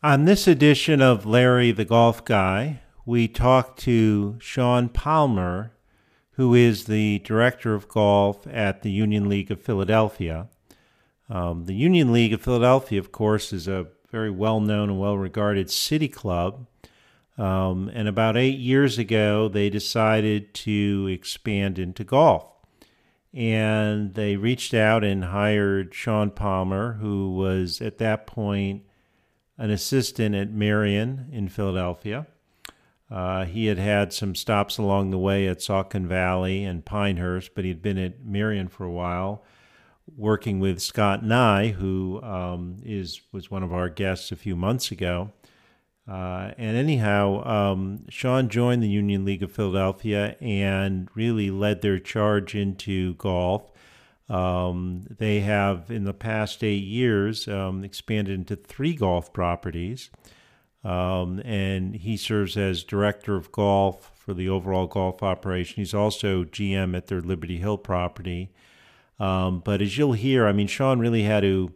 On this edition of Larry the Golf Guy, we talk to Sean Palmer, who is the director of golf at the Union League of Philadelphia. Um, the Union League of Philadelphia, of course, is a very well known and well regarded city club. Um, and about eight years ago, they decided to expand into golf. And they reached out and hired Sean Palmer, who was at that point an assistant at Merion in Philadelphia. Uh, he had had some stops along the way at Saucon Valley and Pinehurst, but he'd been at Merion for a while, working with Scott Nye, who um, is was one of our guests a few months ago. Uh, and anyhow, um, Sean joined the Union League of Philadelphia and really led their charge into golf. Um, they have, in the past eight years, um, expanded into three golf properties. Um, and he serves as director of golf for the overall golf operation. He's also GM at their Liberty Hill property. Um, but as you'll hear, I mean, Sean really had to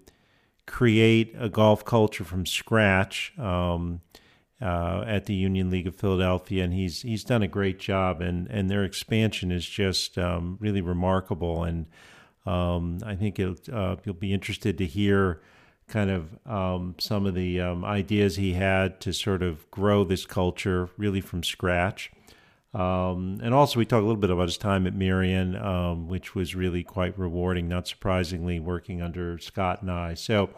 create a golf culture from scratch um, uh, at the Union League of Philadelphia, and he's he's done a great job. and And their expansion is just um, really remarkable. And um, I think uh, you'll be interested to hear kind of um, some of the um, ideas he had to sort of grow this culture really from scratch. Um, and also, we talk a little bit about his time at Merion, um, which was really quite rewarding, not surprisingly, working under Scott Nye. So,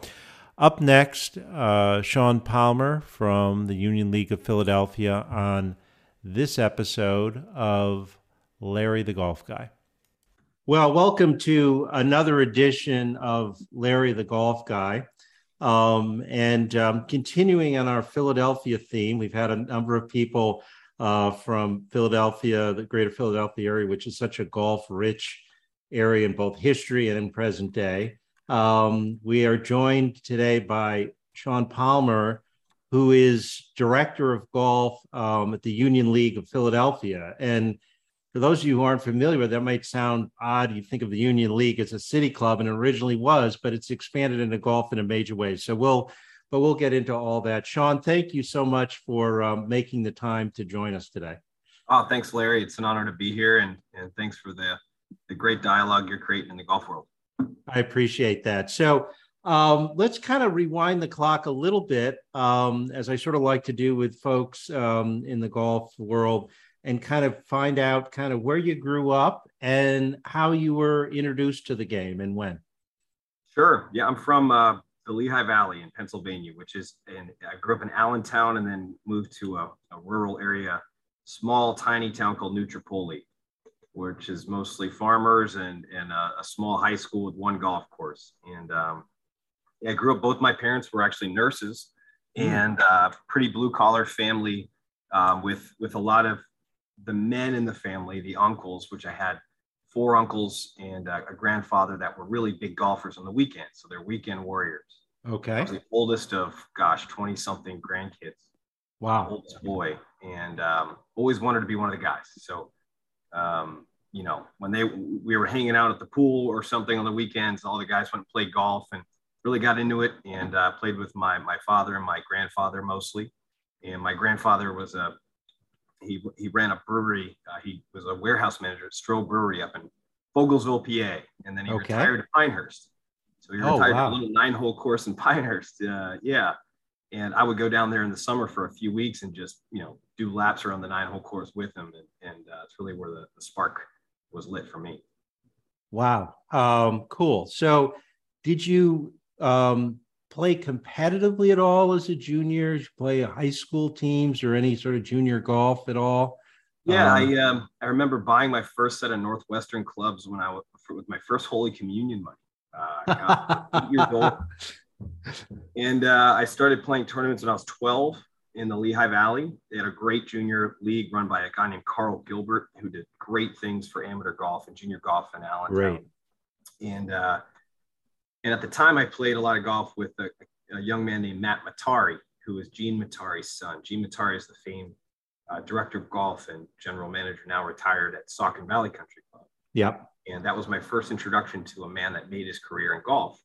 up next, uh, Sean Palmer from the Union League of Philadelphia on this episode of Larry the Golf Guy. Well, welcome to another edition of Larry the Golf Guy. Um, and um, continuing on our Philadelphia theme, we've had a number of people uh, from Philadelphia, the greater Philadelphia area, which is such a golf rich area in both history and in present day. Um, we are joined today by Sean Palmer, who is director of golf um, at the Union League of Philadelphia. And for those of you who aren't familiar with that might sound odd. You think of the union league as a city club and it originally was but it's expanded into golf in a major way. So we'll but we'll get into all that. Sean thank you so much for um, making the time to join us today. Oh thanks larry. It's an honor to be here and and thanks for the the great dialogue you're creating in the golf world. I appreciate that. So um, let's kind of rewind the clock a little bit um, as i sort of like to do with folks um, in the golf world and kind of find out kind of where you grew up and how you were introduced to the game and when. Sure. Yeah, I'm from uh, the Lehigh Valley in Pennsylvania, which is, and I grew up in Allentown and then moved to a, a rural area, small, tiny town called New Tripoli, which is mostly farmers and, and a, a small high school with one golf course. And um, yeah, I grew up, both my parents were actually nurses mm. and uh, pretty blue collar family uh, with, with a lot of the men in the family, the uncles, which I had four uncles and a, a grandfather that were really big golfers on the weekend. So they're weekend warriors. Okay. The oldest of, gosh, 20 something grandkids. Wow. Oldest boy. And um, always wanted to be one of the guys. So, um, you know, when they we were hanging out at the pool or something on the weekends, all the guys went and played golf and really got into it and uh, played with my my father and my grandfather mostly. And my grandfather was a he he ran a brewery. Uh, he was a warehouse manager at Stroh Brewery up in Fogelsville, PA, and then he okay. retired to Pinehurst. So he oh, retired wow. a little nine-hole course in Pinehurst. Uh, yeah, and I would go down there in the summer for a few weeks and just you know do laps around the nine-hole course with him, and, and uh, it's really where the, the, spark was lit for me. Wow, um, cool. So, did you um, play competitively at all as a junior? Did you play high school teams or any sort of junior golf at all? Yeah, um, I um, I remember buying my first set of Northwestern clubs when I was with my first Holy Communion money. Uh, years old, and uh, I started playing tournaments when I was 12 in the Lehigh Valley. They had a great junior league run by a guy named Carl Gilbert, who did great things for amateur golf and junior golf in Allentown. Great. And uh, and at the time, I played a lot of golf with a, a young man named Matt Mattare, who is Gene Mattare's son. Gene Mattare is the famed uh, director of golf and general manager, now retired at Saucon Valley Country Club. Yep. And that was my first introduction to a man that made his career in golf.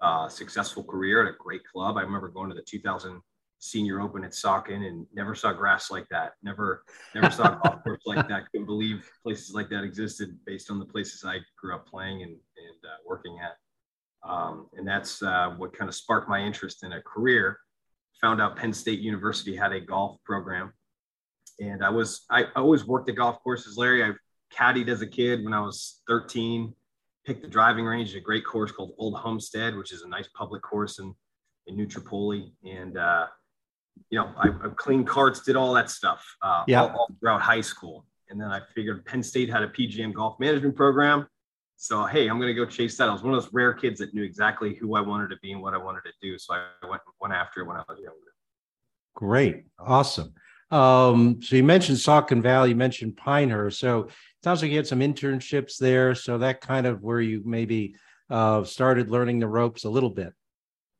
Uh, successful career at a great club. I remember going to the 2000 senior open at Saucon and never saw grass like that. Never, never saw golf course like that. Couldn't believe places like that existed based on the places I grew up playing and, and uh, working at. Um, and that's uh, what kind of sparked my interest in a career. Found out Penn State University had a golf program. And I was, I always worked at golf courses, Larry. I caddied as a kid when I was 13, picked the driving range at a great course called Old Homestead, which is a nice public course in, in New Tripoli. And, uh, you know, I, I, cleaned carts, did all that stuff uh, yeah. all, all throughout high school. And then I figured Penn State had a PGM golf management program. So, hey, I'm going to go chase that. I was one of those rare kids that knew exactly who I wanted to be and what I wanted to do. So I went, went after it when I was younger. Great. Awesome. Um, so you mentioned Saucon Valley, you mentioned Pinehurst. So it sounds like you had some internships there. So that kind of where you maybe uh, started learning the ropes a little bit.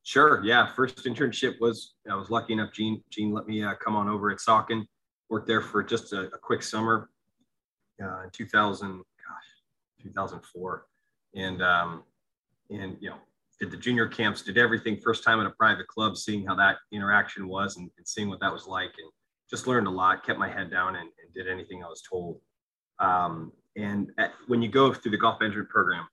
Sure. Yeah. First internship was I was lucky enough. Gene Gene let me uh, come on over at Saucon. Worked there for just a, a quick summer uh, in 2000, gosh, 2004, and um, and you know did the junior camps, did everything first time at a private club, seeing how that interaction was and, and seeing what that was like, and just learned a lot. Kept my head down and, and did anything I was told. Um, and at, when you go through the golf management program,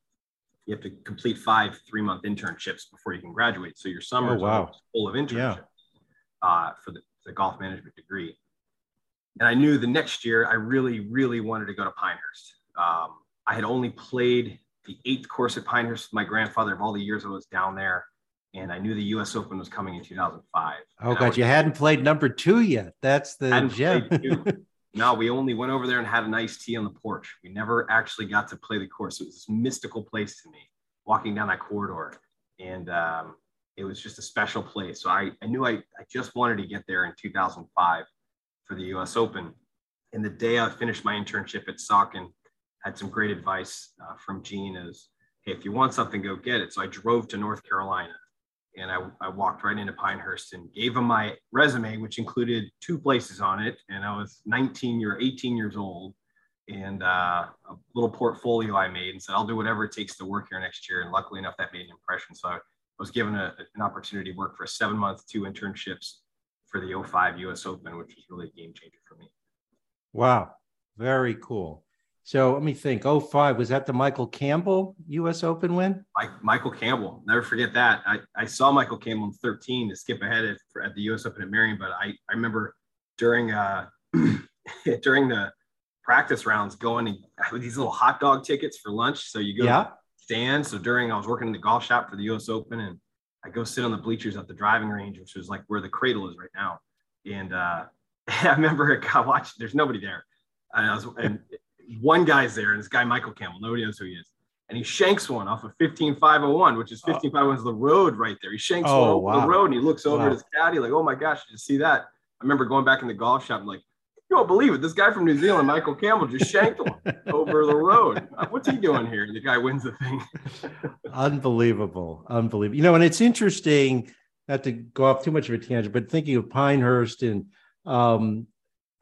you have to complete five three month internships before you can graduate. So your summer oh, wow. full of internships yeah. uh, for the, the, golf management degree. And I knew the next year I really, really wanted to go to Pinehurst. Um, I had only played the eighth course at Pinehurst with my grandfather of all the years I was down there. And I knew the U.S. Open was coming in 2005. Oh, God, you hadn't played number two yet. That's the gem. No, we only went over there and had an iced tea on the porch. We never actually got to play the course. It was this mystical place to me, walking down that corridor. And um, it was just a special place. So I, I knew I, I just wanted to get there in 2005 for the US Open. And the day I finished my internship at Saucon, had some great advice uh, from Gene as, hey, if you want something, go get it. So I drove to North Carolina and I, I, walked right into Pinehurst and gave him my resume, which included two places on it. And I was 19 or 18 years old and uh, a little portfolio I made and said, I'll do whatever it takes to work here next year. And luckily enough, that made an impression. So I was given a, an opportunity to work for a seven month, two internships for the 05 US Open, which was really a game changer for me. Wow. Very cool. So let me think. 05, was that the Michael Campbell US Open win? Mike, Michael Campbell. Never forget that. I, I saw Michael Campbell in 13 to skip ahead at, at the US Open at Merion, but I, I remember during uh, during the practice rounds going and with these little hot dog tickets for lunch. So you go yeah. stand. So during I was working in the golf shop for the US Open and I go sit on the bleachers at the driving range, which was like where the cradle is right now. And uh, I remember I watched, there's nobody there. And I was, and one guy's there, and this guy Michael Campbell. Nobody knows who he is, and he shanks one off of 15501, which is 15501 is the road right there. He shanks oh, one wow. the road, and he looks over wow. at his caddy like, "Oh my gosh, did you see that?" I remember going back in the golf shop, I'm like, "You won't believe it! This guy from New Zealand, Michael Campbell, just shanked one over the road. What's he doing here?" And the guy wins the thing. unbelievable, unbelievable. You know, and it's interesting. Not to go off too much of a tangent, but thinking of Pinehurst and um,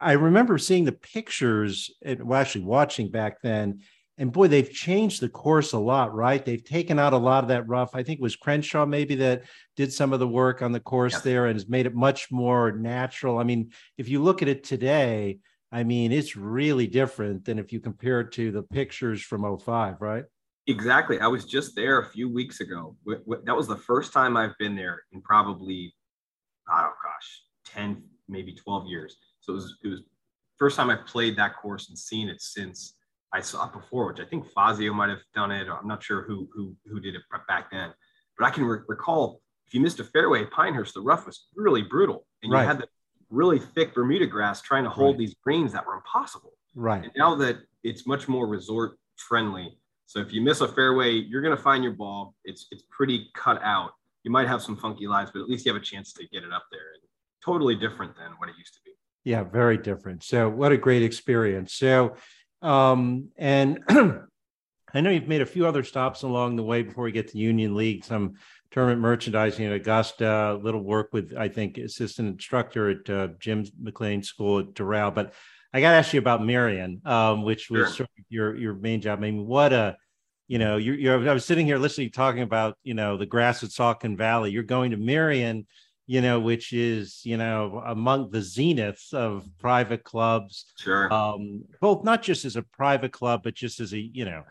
I remember seeing the pictures and well, actually watching back then. And boy, they've changed the course a lot, right? They've taken out a lot of that rough. I think it was Crenshaw maybe that did some of the work on the course yeah. there and has made it much more natural. I mean, if you look at it today, I mean, it's really different than if you compare it to the pictures from 05, right? Exactly. I was just there a few weeks ago. That was the first time I've been there in probably, oh gosh, 10, maybe 12 years. So it was, it was first time I played that course and seen it since I saw it before, which I think Fazio might have done it. I'm not sure who who who did it back then, but I can re- recall if you missed a fairway at Pinehurst, the rough was really brutal, and right. you had the really thick Bermuda grass trying to hold right. these greens that were impossible. Right. And now that it's much more resort friendly, so if you miss a fairway, you're going to find your ball. It's it's pretty cut out. You might have some funky lies, but at least you have a chance to get it up there. And totally different than what it used to be. Yeah, very different. So, what a great experience. So, um, and I know you've made a few other stops along the way before we get to Union League, some tournament merchandising at Augusta, a little work with, I think, assistant instructor at uh, Jim McLean School at Doral. But I got to ask you about Merion, um, which was sure. sort of your your main job. I mean, what a you know, you're, you're I was sitting here listening, talking about you know the grass at Saucon Valley. You're going to Merion you know, which is, you know, among the zeniths of private clubs. Sure. Um, both not just as a private club, but just as a, you know,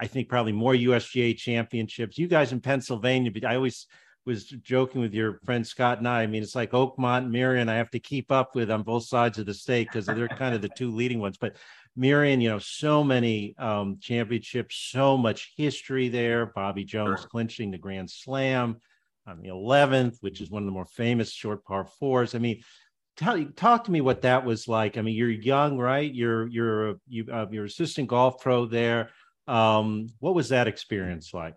I think probably more USGA championships. You guys in Pennsylvania, but I always was joking with your friend Scott Nye. I mean, it's like Oakmont, Merion. I have to keep up with on both sides of the state because they're kind of the two leading ones. But Merion, you know, so many um, championships, so much history there. Bobby Jones sure. clinching the Grand Slam on the 11th, which is one of the more famous short par fours. I mean, tell talk to me what that was like. I mean, you're young, right? You're you're you uh, you're assistant golf pro there. Um, what was that experience like?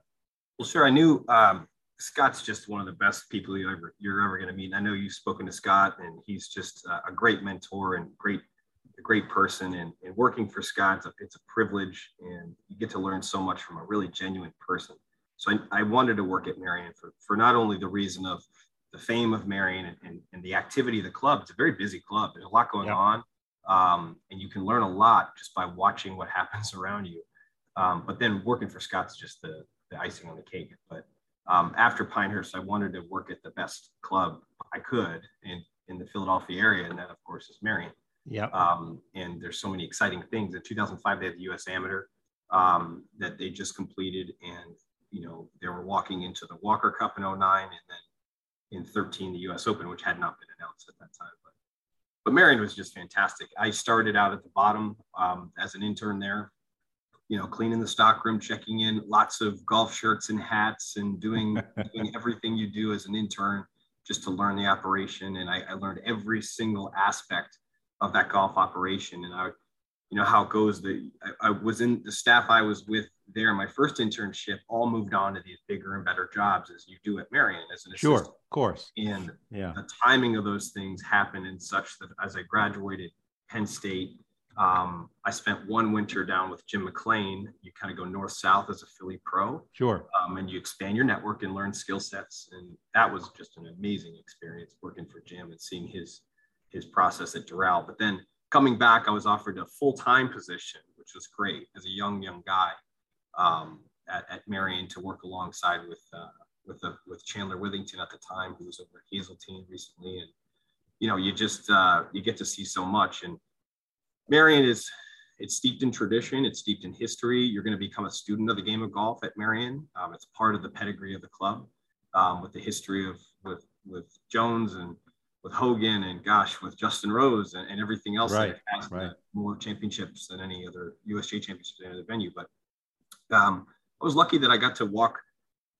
Well, sure. I knew um, Scott's just one of the best people you ever you're ever going to meet. I know you've spoken to Scott, and he's just a great mentor and great a great person. And, and working for Scott, it's a, it's a privilege, and you get to learn so much from a really genuine person. So I, I, wanted to work at Merion for, for not only the reason of the fame of Merion and, and, and, the activity of the club. It's a very busy club. There's a lot going yep. on. Um, and you can learn a lot just by watching what happens around you. Um, but then working for Scott's just the, the icing on the cake. But um, after Pinehurst, I wanted to work at the best club I could in, in the Philadelphia area. And that, of course, is Merion. Yeah. Um, and there's so many exciting things. In 2005, they had the U.S. Amateur um, that they just completed, and you know, they were walking into the Walker Cup in 09 and then in 13, the US Open, which had not been announced at that time. But, but Merion was just fantastic. I started out at the bottom um, as an intern there, you know, cleaning the stockroom, checking in, lots of golf shirts and hats and doing, doing everything you do as an intern just to learn the operation. And I, I learned every single aspect of that golf operation. And I, you know how it goes. The I, I, was in the staff I was with there. My first internship all moved on to these bigger and better jobs as you do at Merion as an assistant. Sure, of course. And yeah, the timing of those things happened in such that as I graduated Penn State, um, I spent one winter down with Jim McLean. You kind of go north south as a Philly pro. Sure. Um, and you expand your network and learn skill sets. And that was just an amazing experience working for Jim and seeing his his process at Doral. But then coming back, I was offered a full time position, which was great as a young, young guy um, at, at Merion to work alongside with, uh, with, the, with Chandler Withington at the time, who was over at Hazeltine recently. And, you know, you just, uh, you get to see so much. And Merion is, it's steeped in tradition, it's steeped in history. You're going to become a student of the game of golf at Merion. Um, it's part of the pedigree of the club um, with the history of, with, with Jones and with Hogan and gosh, with Justin Rose and, and everything else right, that right. more championships than any other USGA championships in any other venue. But um, I was lucky that I got to walk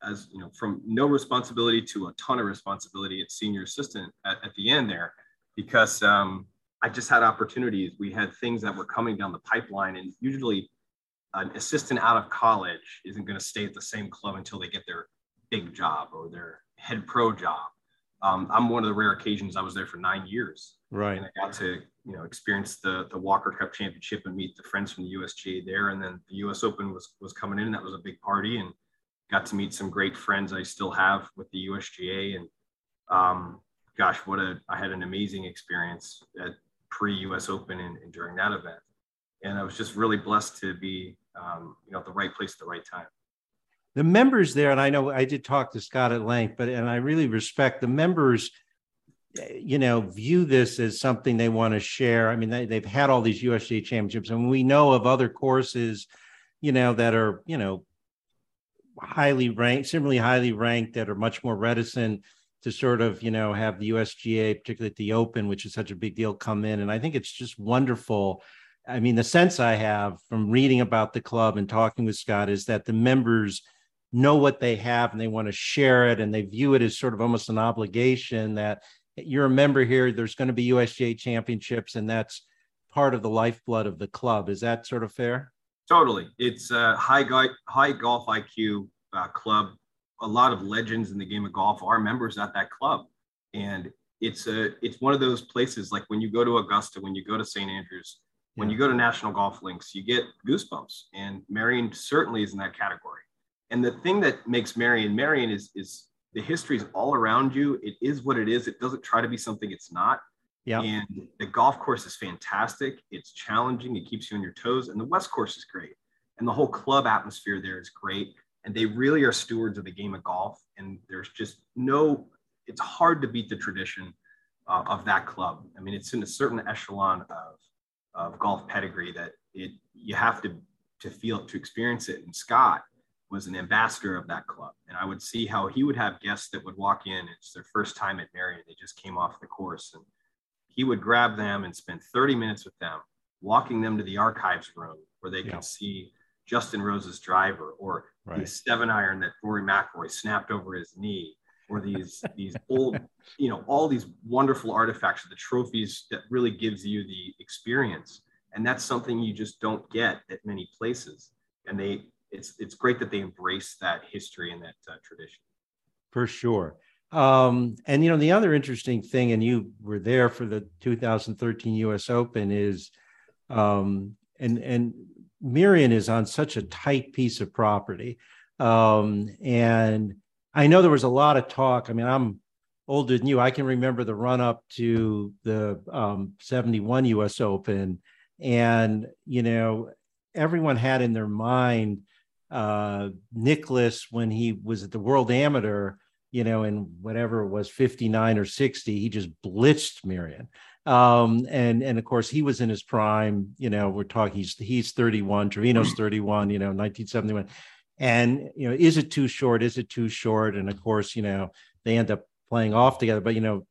as you know from no responsibility to a ton of responsibility at senior assistant at, at the end there because um, I just had opportunities. We had things that were coming down the pipeline, and usually an assistant out of college isn't going to stay at the same club until they get their big job or their head pro job um, I'm one of the rare occasions I was there for nine years. Right. And I got to, you know, experience the the Walker Cup Championship and meet the friends from the USGA there. And then the US Open was was coming in. And that was a big party and got to meet some great friends I still have with the USGA. And um, gosh, what a I had an amazing experience at pre US Open and, and, during that event. And I was just really blessed to be, um, you know, at the right place at the right time the members there, and I know I did talk to Scott at length, but and I really respect the members. Eh, you know, view this as something they want to share. I mean, they, they've had all these USGA championships, and we know of other courses, you know, that are you know highly ranked, similarly highly ranked, that are much more reticent to sort of you know have the USGA, particularly at the Open, which is such a big deal, come in. And I think it's just wonderful. I mean, the sense I have from reading about the club and talking with Scott is that the members know what they have and they want to share it and they view it as sort of almost an obligation that you're a member here there's going to be usga championships and that's part of the lifeblood of the club. Is that sort of fair? Totally. It's a high, high golf iq uh, club. A lot of legends in the game of golf are members at that club. And it's a it's one of those places like when you go to augusta when you go to st andrews when you go to national golf links you get goosebumps. And Merion certainly is in that category and the thing that makes Merion Merion is is the history is all around you. It is what it is. It doesn't try to be something it's not. Yeah. And the golf course is fantastic. It's challenging. It keeps you on your toes. And the West course is great. And the whole club atmosphere there is great. And they really are stewards of the game of golf. And there's just no it's hard to beat the tradition uh, of that club. I mean, it's in a certain echelon of, of golf pedigree that it you have to to feel to experience it. And Scott was an ambassador of that club, and I would see how he would have guests that would walk in. It's their first time at Merion. They just came off the course, and he would grab them and spend 30 minutes with them, walking them to the archives room where they yeah. can see Justin Rose's driver or right. the seven iron that Rory McIlroy snapped over his knee or these these old you know all these wonderful artifacts the trophies that really gives you the experience and that's something you just don't get at many places and they it's it's great that they embrace that history and that uh, tradition for sure um, and you know the other interesting thing and you were there for the 2013 us open is um, and and Merion is on such a tight piece of property um, and I know there was a lot of talk. I mean, I'm older than you. I can remember the run up to the um, 71 US Open. And, you know, everyone had in their mind uh, Nicklaus when he was at the World Amateur, you know, in whatever it was, 59 or 60, he just blitzed Merion. Um, and and of course he was in his prime, you know, we're talking he's he's 31, Trevino's 31, you know, 1971 and you know is it too short? Is it too short? And of course you know they end up playing off together but you know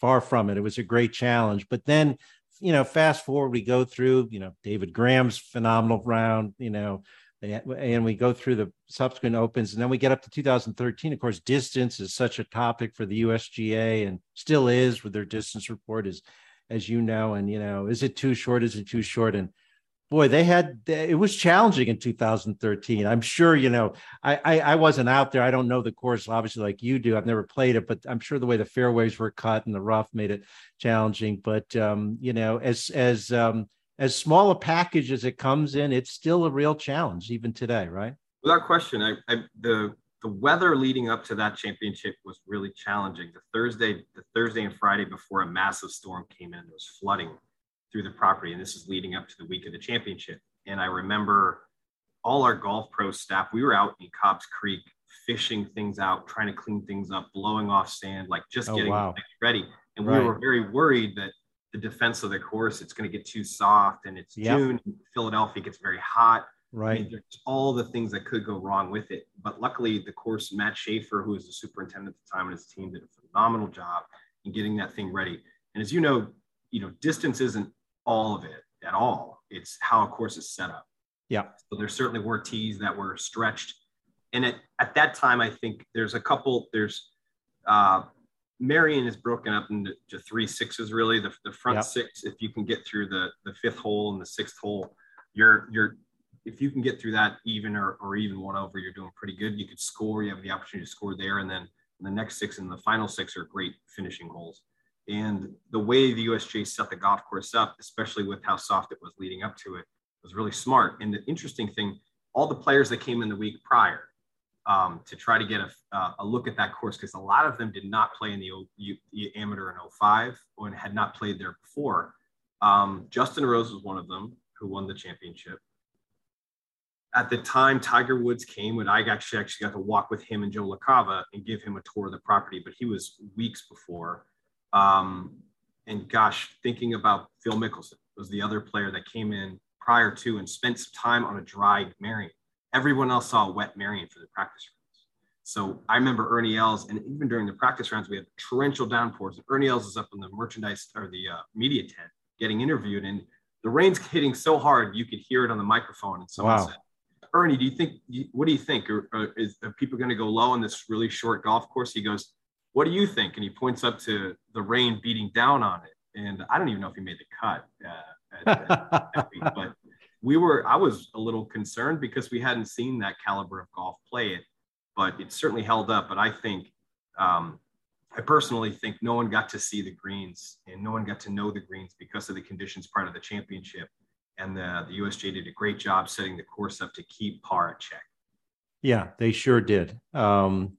far from it. It was a great challenge. But then you know fast forward we go through you know david graham's phenomenal round you know and we go through the subsequent opens and then we get up to 2013 of course distance is such a topic for the usga and still is with their distance report is as you know and you know is it too short is it too short and boy, they had it was challenging in 2013. I'm sure you know. I, I, I wasn't out there. I don't know the course obviously like you do. I've never played it, but I'm sure the way the fairways were cut and the rough made it challenging. But um, you know, as as um, as small a package as it comes in, it's still a real challenge even today, right? Without question, I, I the the weather leading up to that championship was really challenging. The Thursday, the Thursday and Friday before a massive storm came in, there was flooding through the property. And this is leading up to the week of the championship. And I remember all our golf pro staff, we were out in Cobbs Creek fishing things out, trying to clean things up, blowing off sand, like just oh, getting wow. ready. And right. we were very worried that the defense of the course, it's going to get too soft and it's yep. June. Philadelphia gets very hot. Right. I mean, there's all the things that could go wrong with it. But luckily, the course, Matt Shaffer, who was the superintendent at the time and his team, did a phenomenal job in getting that thing ready. And as you know, you know, distance isn't all of it at all. It's how a course is set up. Yeah. So there certainly were tees that were stretched. And at, at that time, I think there's a couple, there's uh, Merion is broken up into three sixes really. The, the front yep. six, if you can get through the, the fifth hole and the sixth hole, you're you're if you can get through that even or, or even one over, you're doing pretty good. You could score, you have the opportunity to score there. And then the next six and the final six are great finishing holes. And the way the USGA set the golf course up, especially with how soft it was leading up to it, was really smart. And the interesting thing, all the players that came in the week prior um, to try to get a, uh, a look at that course, because a lot of them did not play in the, o, the amateur in 05 and had not played there before. Um, Justin Rose was one of them who won the championship. At the time, Tiger Woods came, and I actually actually got to walk with him and Joe LaCava and give him a tour of the property, but he was weeks before. Um, and gosh, thinking about Phil Mickelson was the other player that came in prior to and spent some time on a dry Merion. Everyone else saw a wet Merion for the practice rounds. So I remember Ernie Els, and even during the practice rounds, we had torrential downpours. And Ernie Els is up in the merchandise or the uh, media tent getting interviewed, and the rain's hitting so hard you could hear it on the microphone. And someone wow. said, "Ernie, do you think? What do you think? Are, are, is, are people going to go low on this really short golf course?" He goes, what do you think? And he points up to the rain beating down on it. And I don't even know if he made the cut. Uh, at, at, at week, but we were, I was a little concerned because we hadn't seen that caliber of golf play it, but it certainly held up. But I think, um, I personally think no one got to see the greens and no one got to know the greens because of the conditions prior to the championship. And the, the USGA did a great job setting the course up to keep par at check. Yeah, they sure did. Um,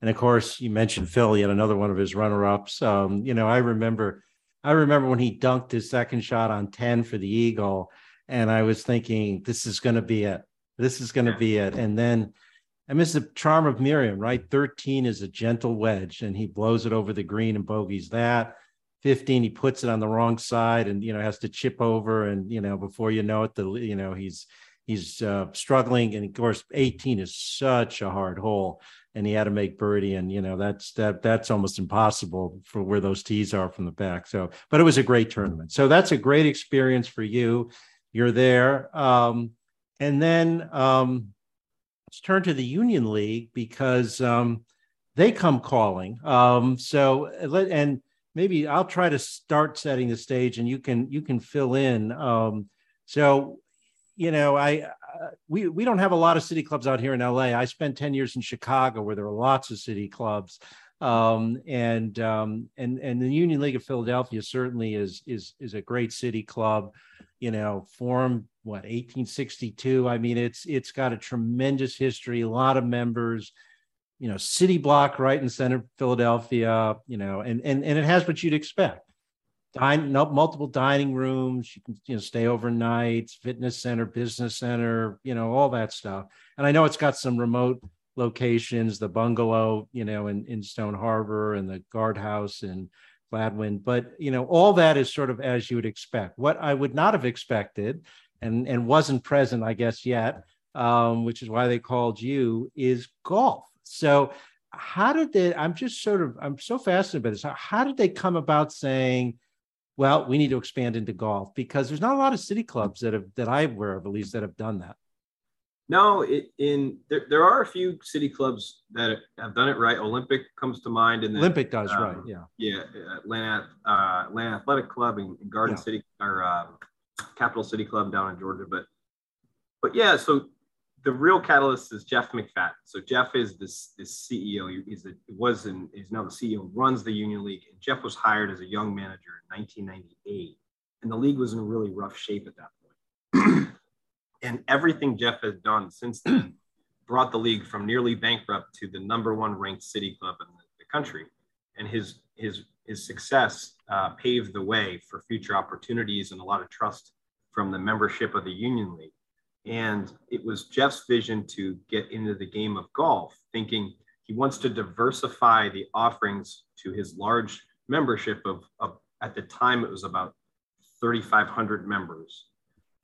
and of course, you mentioned Phil, yet another one of his runner-ups. Um, you know, I remember, I remember when he dunked his second shot on ten for the eagle, and I was thinking, this is going to be it. This is going to be it. And then, I miss the charm of Merion, right? 13 is a gentle wedge and he blows it over the green and bogeys that. 15, he puts it on the wrong side and, you know, has to chip over. And, you know, before you know it, the, you know, he's, he's uh, struggling. And of course, 18 is such a hard hole and he had to make birdie and, you know, that's, that, that's almost impossible for where those tees are from the back. So, but it was a great tournament. So that's a great experience for you. You're there. Um, and then, um, let's turn to the Union League because um, they come calling. Um, so and maybe I'll try to start setting the stage, and you can you can fill in. Um, so you know, I uh, we we don't have a lot of city clubs out here in LA. I spent ten years in Chicago, where there are lots of city clubs. Um, and um, and and the Union League of Philadelphia certainly is is is a great city club you know, formed what 1862. I mean, it's it's got a tremendous history, a lot of members, you know, city block right in center Philadelphia, you know, and and and it has what you'd expect. Dine, no, multiple dining rooms, you can you know stay overnight, fitness center, business center, you know, all that stuff. And I know it's got some remote locations, the bungalow, you know, in, in Stone Harbor and the guardhouse and Gladwyne. But you know, all that is sort of as you would expect. What I would not have expected, and and wasn't present, I guess, yet, um, which is why they called you, is golf. So how did they? I'm just sort of I'm so fascinated by this. How, did they come about saying? Well, we need to expand into golf because there's not a lot of city clubs that have that I'm aware of at least that have done that. No, it, in there, there are a few city clubs that have done it right. Olympic comes to mind, and Olympic does um, right. Yeah, yeah. Atlanta, uh, Atlanta Athletic Club and, Garden yeah. City or uh, Capital City Club down in Georgia. But but yeah, so the real catalyst is Jeff McFadden. So Jeff is this this CEO. He's a, was and is now the CEO. Runs the Union League. And Jeff was hired as a young manager in 1998, and the league was in really rough shape at that point. And everything Jeff has done since then brought the league from nearly bankrupt to the number one ranked city club in the, country. And his his his success uh, paved the way for future opportunities and a lot of trust from the membership of the Union League. And it was Jeff's vision to get into the game of golf, thinking he wants to diversify the offerings to his large membership of, of at the time it was about 3,500 members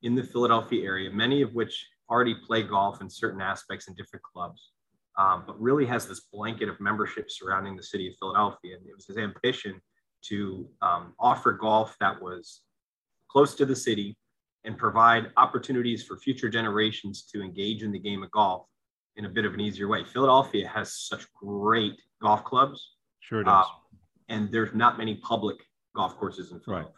in the Philadelphia area, many of which already play golf in certain aspects in different clubs, um, but really has this blanket of membership surrounding the city of Philadelphia. And it was his ambition to um, offer golf that was close to the city and provide opportunities for future generations to engage in the game of golf in a bit of an easier way. Philadelphia has such great golf clubs. Sure does. Uh, and there's not many public golf courses in Philadelphia. Right.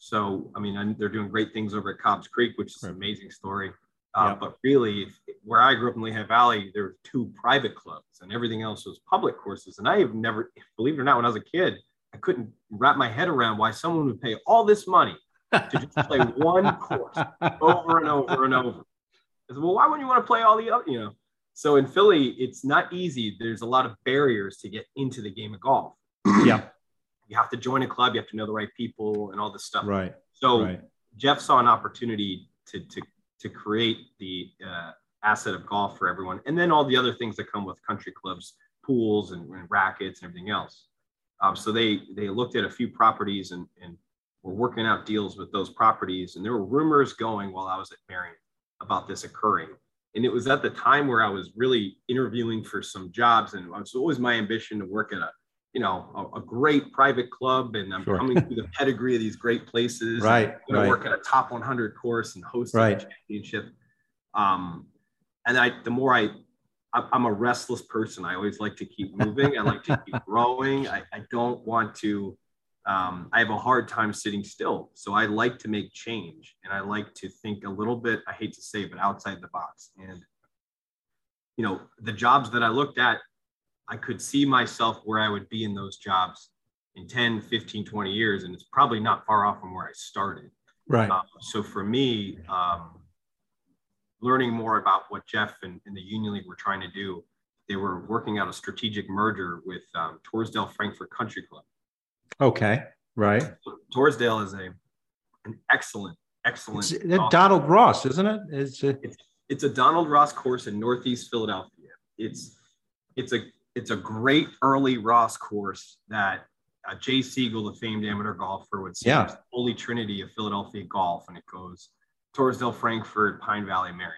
So, I mean, they're doing great things over at Cobbs Creek, which is right. an amazing story. Uh, But really, if, where I grew up in Lehigh Valley, there were two private clubs and everything else was public courses. And I have never, believe it or not, when I was a kid, I couldn't wrap my head around why someone would pay all this money to just play one course over and over and over. I said, well, why wouldn't you want to play all the other, you know? So in Philly, it's not easy. There's a lot of barriers to get into the game of golf. yeah you have to join a club, you have to know the right people and all this stuff. Right. So right. Jeff saw an opportunity to to to create the uh, asset of golf for everyone, and then all the other things that come with country clubs, pools and, and rackets and everything else. Um, so they they looked at a few properties and and were working out deals with those properties, and there were rumors going while I was at Merion about this occurring. And it was at the time where I was really interviewing for some jobs, and it was always my ambition to work at a you know, a, a, great private club and I'm sure. coming through the pedigree of these great places. Right. I'm right. work at a top 100 course and host right. a championship. Um, and I, the more I, I'm a restless person. I always like to keep moving. I like to keep growing. I, I don't want to, um, I have a hard time sitting still. So I like to make change and I like to think a little bit, I hate to say, but outside the box. And, you know, the jobs that I looked at I could see myself where I would be in those jobs in 10, 15, 20 years. And it's probably not far off from where I started. Right. Um, so for me, um, learning more about what Jeff and, and, the Union League were trying to do, they were working out a strategic merger with um, Torresdale Frankford Country Club. Okay. Right. So Torresdale is a an excellent, excellent. It's Donald Ross, isn't it? It's a, it's, it's a Donald Ross course in Northeast Philadelphia it's it's a it's a great early Ross course that uh, Jay Sigel, the famed amateur golfer, would say yeah. holy trinity of Philadelphia golf, and it goes Torresdale, Frankford, Pine Valley, Merion,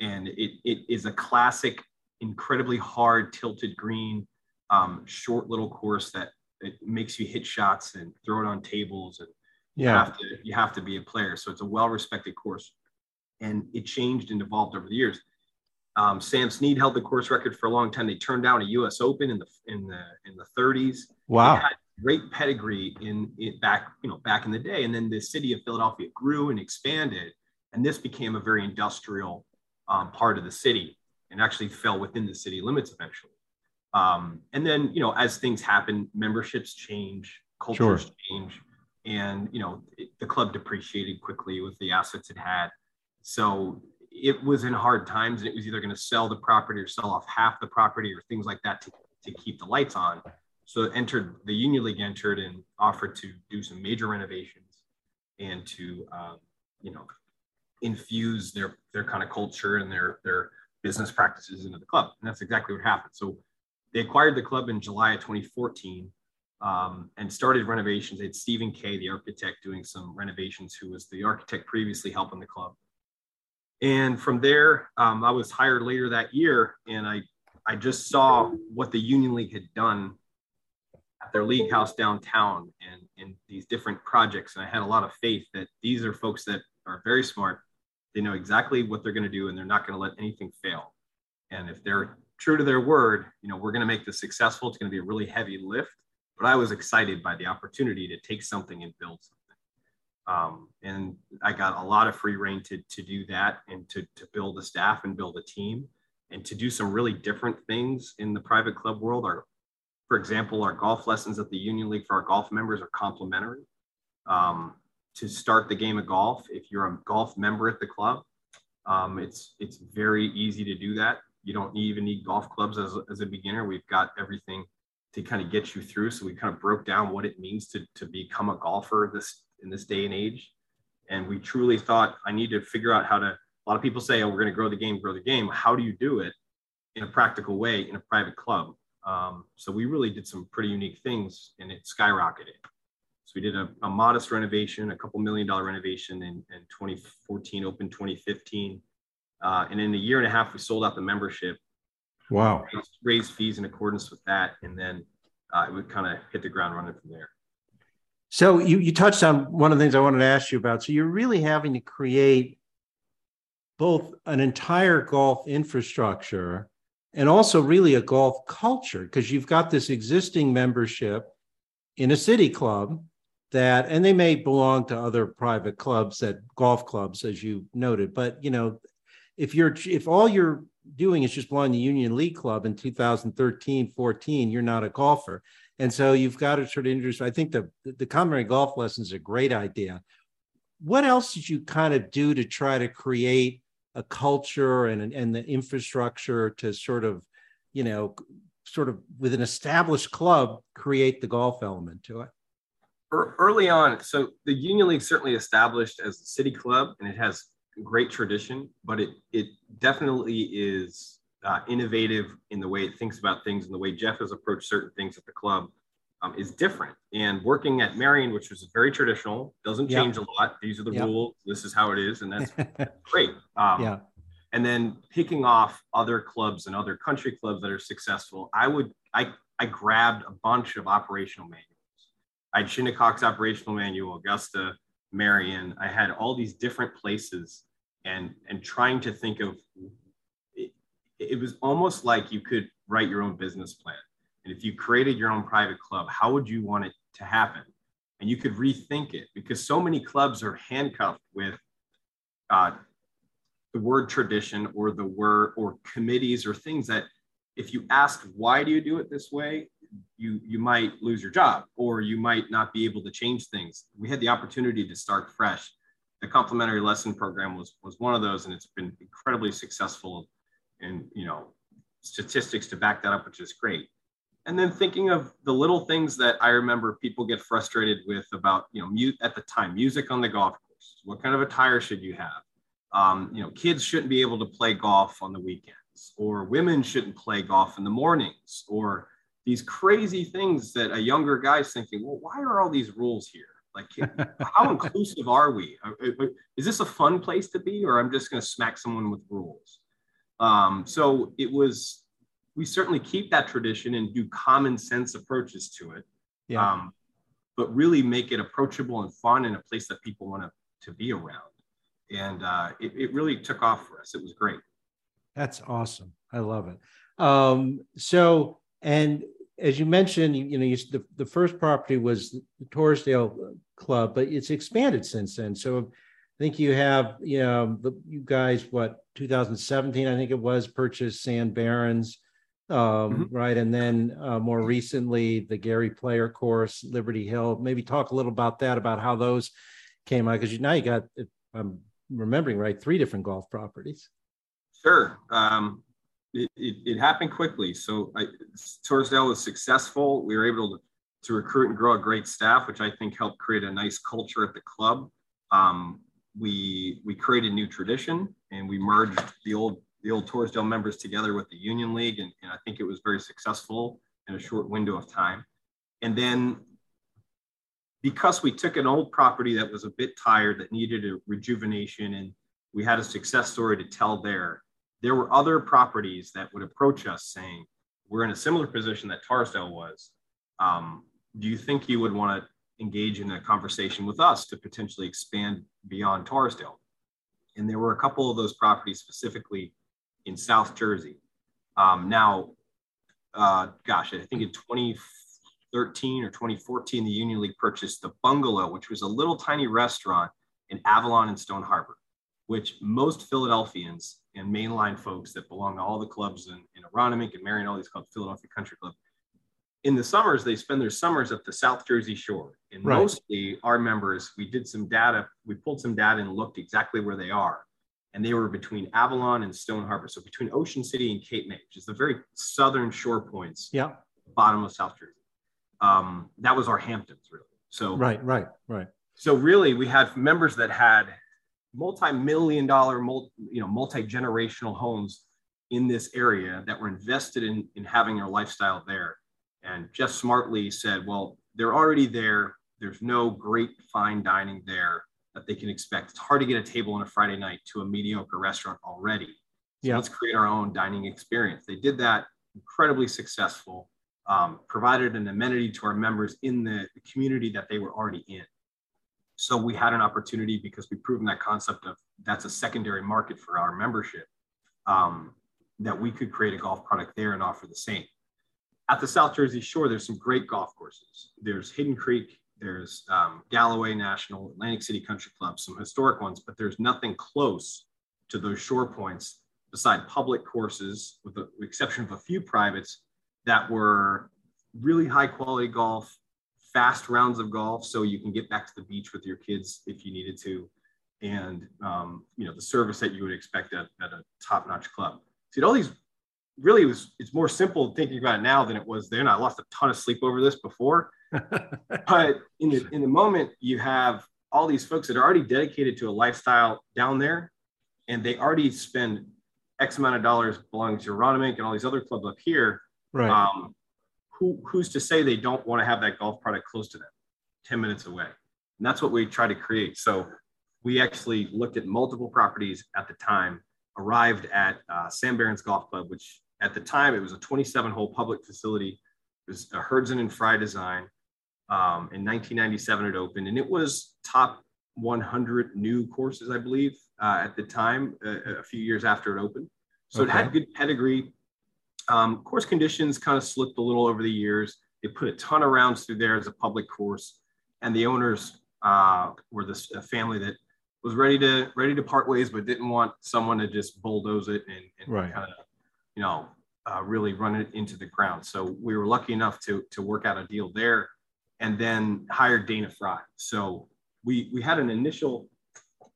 and it it is a classic, incredibly hard tilted green, um, short little course that it makes you hit shots and throw it on tables and yeah. you have to you have to be a player. So it's a well respected course, and it changed and evolved over the years. Um, Sam Snead held the course record for a long time. They turned down a U.S. Open in the in the in the 30s. Wow, great pedigree in it back you know back in the day. And then the city of Philadelphia grew and expanded, and this became a very industrial um, part of the city, and actually fell within the city limits eventually. Um, and then you know as things happen, memberships change, cultures sure. change, and you know it, the club depreciated quickly with the assets it had. So it was in hard times and it was either going to sell the property or sell off half the property or things like that to, to keep the lights on. So entered the Union League entered and offered to do some major renovations and to um, you know infuse their their kind of culture and their their business practices into the club. And that's exactly what happened. So they acquired the club in July of 2014 um, and started renovations. They had Stephen Kay, the architect, doing some renovations, who was the architect previously helping the club. And from there, um, I was hired later that year, and I I just saw what the Union League had done at their league house downtown and in these different projects. And I had a lot of faith that these are folks that are very smart. They know exactly what they're going to do, and they're not going to let anything fail. And if they're true to their word, you know, we're going to make this successful. It's going to be a really heavy lift, but I was excited by the opportunity to take something and build something. Um, and I got a lot of free reign to, to do that and to, to build a staff and build a team and to do some really different things in the private club world. Our, for example, our golf lessons at the Union League for our golf members are complimentary. Um, to start the game of golf, if you're a golf member at the club, um, it's it's very easy to do that. You don't even need golf clubs as, as a beginner. We've got everything to kind of get you through. So we kind of broke down what it means to, to become a golfer this in this day and age. And we truly thought I need to figure out how to. A lot of people say, "Oh, we're going to grow the game, grow the game." How do you do it in a practical way in a private club? Um, so we really did some pretty unique things, and it skyrocketed. So we did a, a modest renovation, a couple million dollar renovation in, in 2014, open 2015, uh, and in a year and a half, we sold out the membership. Wow! Raised, raised fees in accordance with that, and then uh, it would kind of hit the ground running from there. So you, you touched on one of the things I wanted to ask you about. So you're really having to create both an entire golf infrastructure and also really a golf culture because you've got this existing membership in a city club that and they may belong to other private clubs that golf clubs as you noted but you know if you're if all you're doing is just belong to union league club in 2013 14 you're not a golfer and so you've got to sort of introduce, I think the, the complimentary golf lesson is a great idea. What else did you kind of do to try to create a culture and, and the infrastructure to sort of, you know, sort of with an established club, create the golf element to it? Early on, so the Union League certainly established as a city club and it has great tradition, but it, it definitely is uh, innovative in the way it thinks about things and the way Jeff has approached certain things at the club um, is different. And working at Merion, which was very traditional, doesn't change yep. a lot. These are the yep. rules. This is how it is, and that's great. Um, yeah. And then picking off other clubs and other country clubs that are successful, I would I I grabbed a bunch of operational manuals. I had Shinnecock's operational manual, Augusta, Marion. I had all these different places, and and trying to think of it was almost like you could write your own business plan. And if you created your own private club, how would you want it to happen? And you could rethink it because so many clubs are handcuffed with uh, the word tradition or the word or committees or things that if you ask why do you do it this way you you might lose your job or you might not be able to change things we had the opportunity to start fresh the complimentary lesson program was was one of those and it's been incredibly successful and you know statistics to back that up, which is great. And then thinking of the little things that I remember people get frustrated with about you know mute at the time music on the golf course. What kind of attire should you have? Um, you know, kids shouldn't be able to play golf on the weekends. or women shouldn't play golf in the mornings, or these crazy things that a younger guy's thinking, well, why are all these rules here? Like, how inclusive are we? Uh, uh, is this a fun place to be, or I'm just going to smack someone with rules? Um, so it was, we certainly keep that tradition and do common sense approaches to it. Yeah. Um, but really make it approachable and fun and a place that people want to, to be around. And uh, it, it really took off for us. It was great. That's awesome. I love it. Um, so, and as you mentioned, you, you know, you, the, the first property was the Torresdale Club, but it's expanded since then. So I think you have, you know, the, you guys, what, 2017, I think it was, purchased Sand Barrens, um, mm-hmm. right? And then uh, more recently, the Gary Player Course, Liberty Hill. Maybe talk a little about that, about how those came out, because you, now you got, I'm remembering right, three different golf properties. Sure. Um, it, it, it, happened quickly. So I, Torresdale was successful. We were able to, to recruit and grow a great staff, which I think helped create a nice culture at the club. Um, we we created a new tradition and we merged the old the old Torresdale members together with the Union League, and, and I think it was very successful in a short window of time. And then because we took an old property that was a bit tired that needed a rejuvenation and we had a success story to tell there there were other properties that would approach us saying, we're in a similar position that Torresdale was. Um, do you think you would want to engage in a conversation with us to potentially expand beyond Torresdale? And there were a couple of those properties specifically in South Jersey. Um, now, uh, gosh, I think in 2013 or 2014, the Union League purchased the Bungalow, which was a little tiny restaurant in Avalon and Stone Harbor, which most Philadelphians and mainline folks that belong to all the clubs in, in Aronimink and Merion, all these clubs, Philadelphia Country Club. In the summers, they spend their summers at the South Jersey shore. And right. mostly our members, we did some data, we pulled some data and looked exactly where they are. And they were between Avalon and Stone Harbor. So between Ocean City and Cape May, which is the very southern shore points, yeah, bottom of South Jersey. Um, that was our Hamptons, really. So right, right, right. So really, we had members that had multi-million dollar, multi, you know, multi-generational homes in this area that were invested in, in having their lifestyle there. And Jeff smartly said, well, they're already there. There's no great fine dining there that they can expect. It's hard to get a table on a Friday night to a mediocre restaurant already. So yeah. let's create our own dining experience. They did that incredibly successful, um, provided an amenity to our members in the, the community that they were already in. So we had an opportunity because we've proven that concept of that's a secondary market for our membership, um, that we could create a golf product there and offer the same. At the South Jersey Shore, there's some great golf courses. There's Hidden Creek, there's um, Galloway National, Atlantic City Country Club, some historic ones, but there's nothing close to those shore points beside public courses, with the exception of a few privates that were really high quality golf, fast rounds of golf so you can get back to the beach with your kids if you needed to and um, you know the service that you would expect at, at a top-notch club So you had all these really was it's more simple thinking about it now than it was then. I lost a ton of sleep over this before. But in the in the moment you have all these folks that are already dedicated to a lifestyle down there and they already spend x amount of dollars belonging to Aronimink and all these other clubs up here. Right. Um, who, who's to say they don't want to have that golf product close to them 10 minutes away? And that's what we try to create. So we actually looked at multiple properties at the time arrived at uh, Sand Barrens Golf Club which at the time it was a 27 hole public facility it was a Hurdzan and Fry design um, in 1997 it opened and it was top 100 new courses i believe uh, at the time uh, a few years after it opened so okay. it had good pedigree um, course conditions kind of slipped a little over the years. They put a ton of rounds through there as a public course, and the owners uh, were this a family that was ready to ready to part ways, but didn't want someone to just bulldoze it and, and right. kind of, you know, uh, really run it into the ground. So we were lucky enough to to work out a deal there, and then hired Dana Fry. So we we had an initial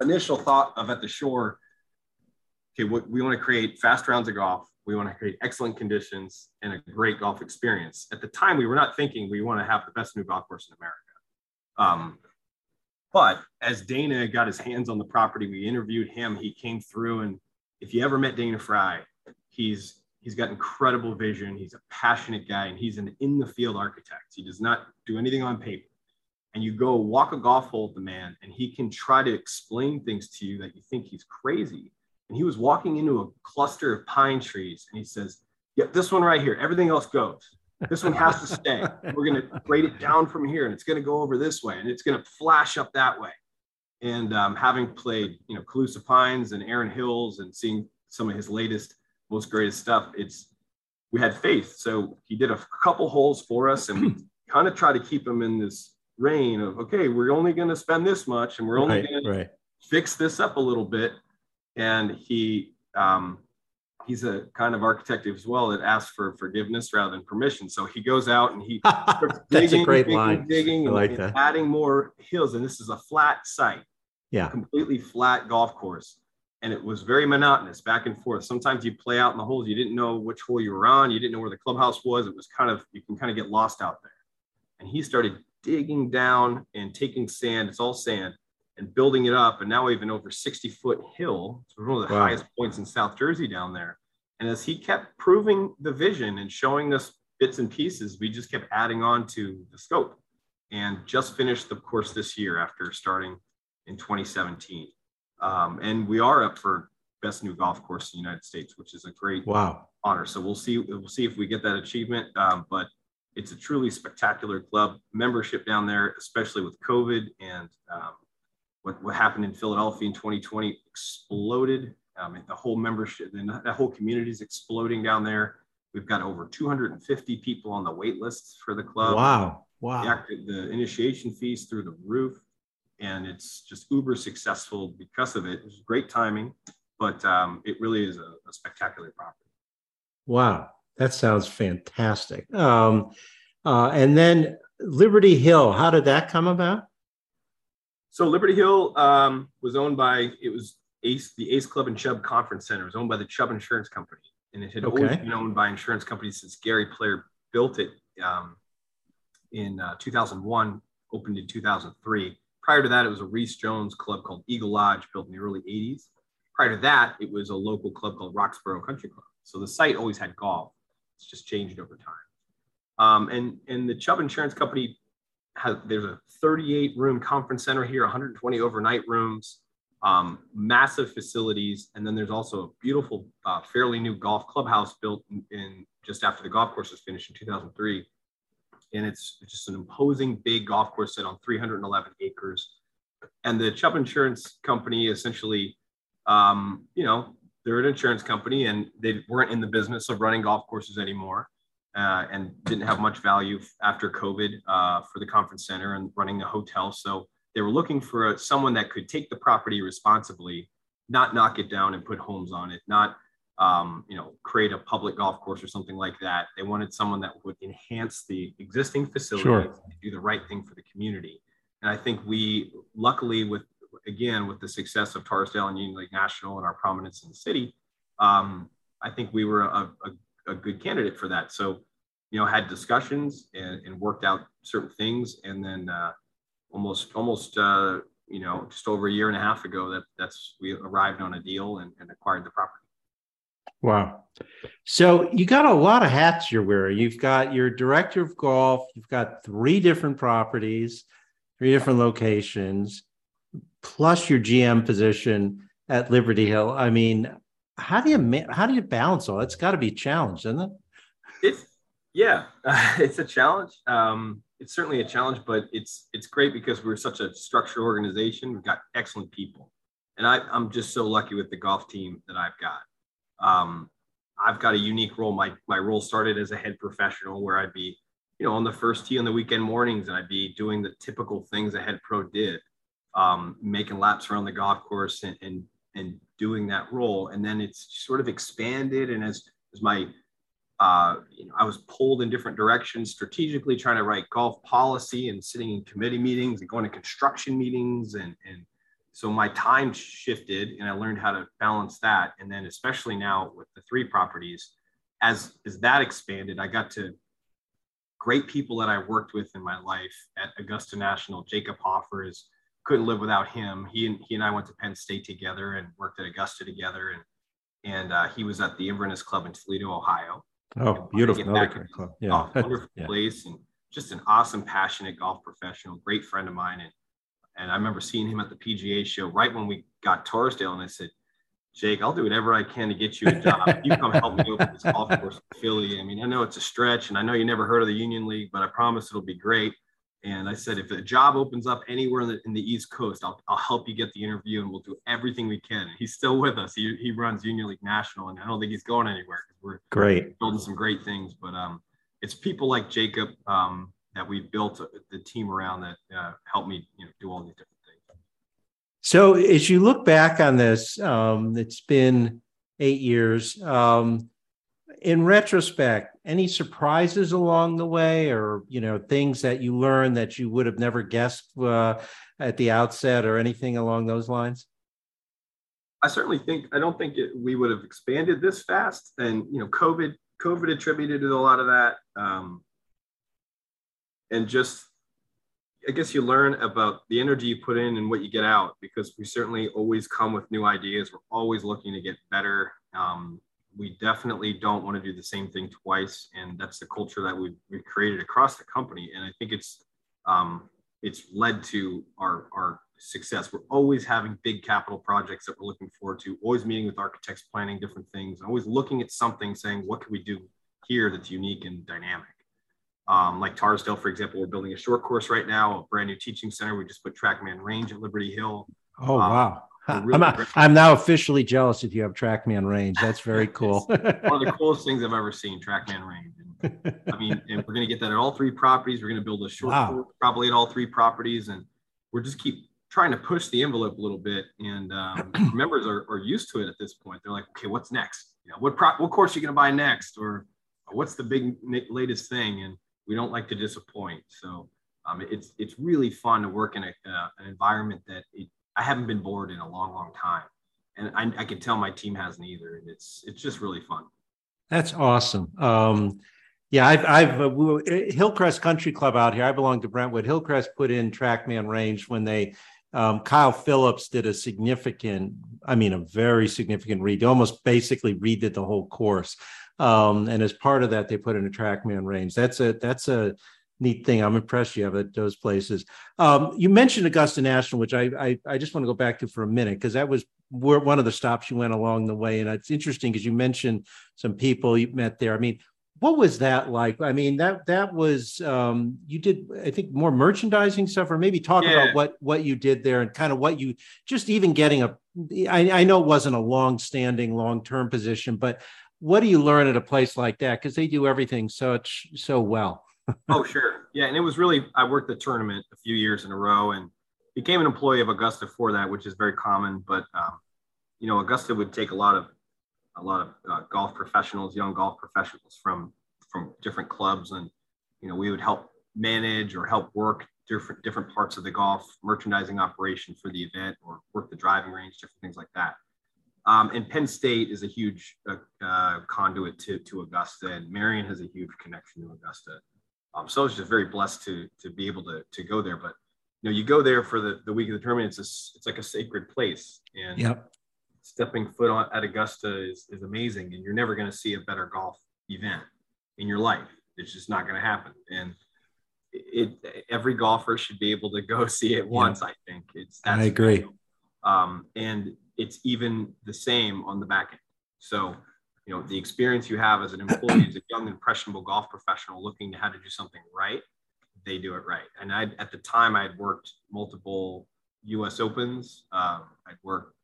initial thought of at the shore. Okay, we, we want to create fast rounds of golf we want to create excellent conditions and a great golf experience. At the time, we were not thinking we want to have the best new golf course in America. Um, but as Dana got his hands on the property, we interviewed him. He came through, and if you ever met Dana Fry, he's he's got incredible vision. He's a passionate guy, and he's an in the field architect. He does not do anything on paper. And you go walk a golf hole with the man, and he can try to explain things to you that you think he's crazy. And he was walking into a cluster of pine trees, and he says, "Yeah, this one right here. Everything else goes. This one has to stay. We're going to grade it down from here, and it's going to go over this way, and it's going to flash up that way." And um, having played, you know, Calusa Pines and Erin Hills, and seeing some of his latest most greatest stuff. It's we had faith. So he did a couple holes for us, and we kind of try to keep him in this reign of okay, we're only going to spend this much, and we're only right, going right. to fix this up a little bit. And he um, he's a kind of architect as well that asks for forgiveness rather than permission. So he goes out and he starts That's digging, a great digging, line. digging, like and, and adding more hills. And this is a flat site, yeah, completely flat golf course and it was very monotonous back and forth. Sometimes you play out in the holes, you didn't know which hole you were on, you didn't know where the clubhouse was. It was kind of you can kind of get lost out there. And he started digging down and taking sand, it's all sand, and building it up. And now we have an over 60 foot hill. It's one of the wow. highest points in South Jersey down there. And as he kept proving the vision and showing us bits and pieces, we just kept adding on to the scope and just finished the course this year after starting in 2017. Um, and we are up for best new golf course in the United States, which is a great wow honor. So we'll see we'll see if we get that achievement. Um, but it's a truly spectacular club. Membership down there, especially with COVID and um, what, what happened in Philadelphia in 2020, exploded. Um, the whole membership and that whole community is exploding down there. We've got over 250 people on the wait list for the club. Wow. Wow. The, the initiation fees through the roof and it's just uber successful because of it. It's great timing, but um, it really is a, a, spectacular property. Wow, that sounds fantastic. Um, uh, and then Liberty Hill, how did that come about? So Liberty Hill um, was owned by it was Ace, the Ace Club and Chubb Conference Center. It was owned by the Chubb Insurance Company, and it had okay. always been owned by insurance companies since Gary Player built it um, in uh, 2001, opened in 2003 Prior to that, it was a Rees Jones club called Eagle Lodge, built in the early 80s. Prior to that, it was a local club called Roxborough Country Club. So the site always had golf. It's just changed over time. Um, and, and the Chubb Insurance Company has, there's a 38 room conference center here, 120 overnight rooms, um, massive facilities. And then there's also a beautiful, uh, fairly new golf clubhouse built in, in just after the golf course was finished in 2003 and it's just an imposing big golf course set on 311 acres. And the Chubb Insurance Company essentially, um, you know, they're an insurance company and they weren't in the business of running golf courses anymore uh, and didn't have much value after COVID uh, for the conference center and running a hotel. So they were looking for someone that could take the property responsibly, not knock it down and put homes on it, not um, you know, create a public golf course or something like that. They wanted someone that would enhance the existing facilities sure. and do the right thing for the community. And I think we, luckily, with again with the success of Torresdale and Union League National and our prominence in the city, um, I think we were a, a, a, good candidate for that. So, you know, had discussions and, and worked out certain things, and then uh, almost almost uh, you know just over a year and a half ago that that's we arrived on a deal and, and acquired the property. Wow. So you got a lot of hats you're wearing. You've got your director of golf, you've got three different properties, three different locations, plus your GM position at Liberty Hill. I mean, how do you how do you balance all? It's got to be a challenge, isn't it? It's yeah, uh, it's a challenge. Um, it's certainly a challenge, but it's it's great because we're such a structured organization. We've got excellent people, and I, I'm just so lucky with the golf team that I've got. Um, I've got a unique role. My my role started as a head professional, where I'd be, you know, on the first tee on the weekend mornings, and I'd be doing the typical things a head pro did, um, making laps around the golf course and, and and doing that role. And then it's sort of expanded, and as as my uh, you know, I was pulled in different directions strategically, trying to write golf policy and sitting in committee meetings and going to construction meetings. And and so my time shifted and i learned how to balance that. And then especially now with the three properties as as that expanded i got to great people that i worked with in my life at augusta national jacob hoffer is couldn't live without him he and he and i went to penn state together and worked at augusta together and and uh, he was at the Inverness Club in Toledo, Ohio. Oh, beautiful club. Yeah, wonderful yeah. place and just an awesome, passionate golf professional, great friend of mine. And and I remember seeing him at the PGA show right when we got Torresdale, and I said, Jake, I'll do whatever I can to get you a job. you come help me open this golf course in Philly. I mean, I know it's a stretch, and I know you never heard of the Union League, but I promise it'll be great. And I said, if a job opens up anywhere in the, in the East Coast, I'll, I'll help you get the interview and we'll do everything we can. And he's still with us. He, he runs Union League National, and I don't think he's going anywhere because we're great building some great things. But um, it's people like Jacob um, that we've built the team around that uh, help me you know, do all these different things. So as you look back on this, um, it's been eight years. Um, in retrospect, any surprises along the way, or you know things that you learned that you would have never guessed uh, at the outset, or anything along those lines? I certainly think I don't think it, we would have expanded this fast, and you know, COVID COVID attributed to a lot of that, um, and just I guess you learn about the energy you put in and what you get out because we certainly always come with new ideas. We're always looking to get better. Um, we definitely don't want to do the same thing twice, and that's the culture that we've, we've created across the company. And I think it's um, it's led to our our success. We're always having big capital projects that we're looking forward to. Always meeting with architects, planning different things. Always looking at something, saying what can we do here that's unique and dynamic. Um, like Torresdale, for example, we're building a short course right now, a brand new teaching center. We just put TrackMan Range at Liberty Hill. Oh um, wow! Really I'm, I'm now officially jealous if you have TrackMan range. That's very cool. one of the coolest things I've ever seen, TrackMan range. And, I mean, and we're going to get that at all three properties. We're going to build a short wow. probably at all three properties, and we're just keep trying to push the envelope a little bit. And um, members are, are used to it at this point. They're like, okay, what's next? You know, what pro- what course are you going to buy next, or what's the big latest thing? And we don't like to disappoint. So um, it's it's really fun to work in a, uh, an environment that it, I haven't been bored in a long, long time, and I, I can tell my team hasn't either. And it's it's just really fun. That's awesome. Um, yeah, I've, I've uh, Hillcrest Country Club out here. I belong to Brentwood. Hillcrest put in TrackMan range when they um, Kyle Phillips did a significant, I mean, a very significant read. Almost basically redid the whole course. Um, and as part of that, they put in a TrackMan range. That's a that's a neat thing. I'm impressed you have at those places. Um, you mentioned Augusta National, which I, I, I just want to go back to for a minute because that was one of the stops you went along the way, and it's interesting because you mentioned some people you met there. I mean, what was that like? I mean, that that was um, you did I think more merchandising stuff, or maybe talk yeah. about what what you did there and kind of what you just even getting a. I, I know it wasn't a long standing, long term position, but what do you learn at a place like that? Because they do everything such so well oh, sure. Yeah. And it was really, I worked the tournament a few years in a row and became an employee of Augusta for that, which is very common. But, um, you know, Augusta would take a lot of, a lot of uh, golf professionals, young golf professionals from, from different clubs. And, you know, we would help manage or help work different, different parts of the golf merchandising operation for the event or work the driving range, different things like that. Um, and Penn State is a huge uh, uh, conduit to, to Augusta, and Merion has a huge connection to Augusta. Um, so I was just very blessed to to be able to to go there. But you know, you go there for the, the week of the tournament. It's a, it's like a sacred place, and yep. stepping foot on at Augusta is is amazing. And you're never going to see a better golf event in your life. It's just not going to happen. And it, every golfer should be able to go see it once. Yep. I think it's. I agree. Um, and it's even the same on the back end. So you know the experience you have as an employee as a young impressionable golf professional looking to how to do something right they do it right. And i at the time i had worked multiple us opens. Um, i'd worked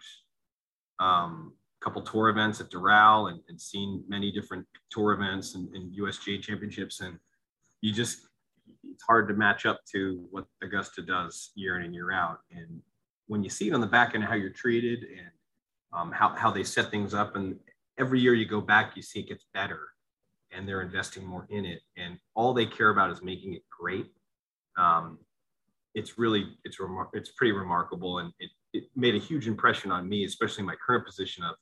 um, a couple tour events at doral and, and seen many different tour events and, and usga championships. And you just it's hard to match up to what augusta does year in and year out. And when you see it on the back end how you're treated and um, how, how they set things up and every year you go back, you see it gets better and they're investing more in it. And all they care about is making it great. Um, it's really, it's, remar- it's pretty remarkable. And it, it made a huge impression on me, especially my current position of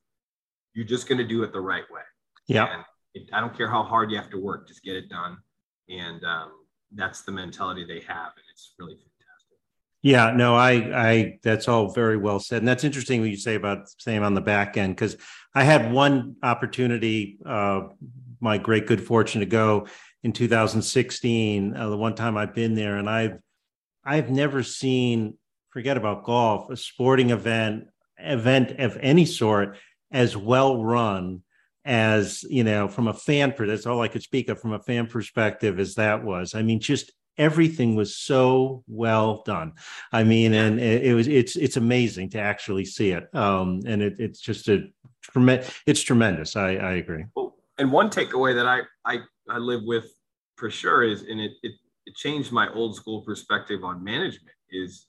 you're just going to do it the right way. Yeah. It, I don't care how hard you have to work, just get it done. And um, that's the mentality they have. And it's really fantastic. Yeah, no, I, I, that's all very well said. And that's interesting what you say about same on the back end, because I had one opportunity, uh, my great good fortune to go in 2016, uh, the one time I've been there, and I've, I've never seen, forget about golf, a sporting event, event of any sort as well run as you know from a fan that's all i could speak of from a fan perspective as that was i mean just everything was so well done. I mean and it, it was it's it's amazing to actually see it. Um and it, it's just a tremendous it's tremendous. I i agree. Well, and one takeaway that i i i live with for sure is and it it, it changed my old school perspective on management is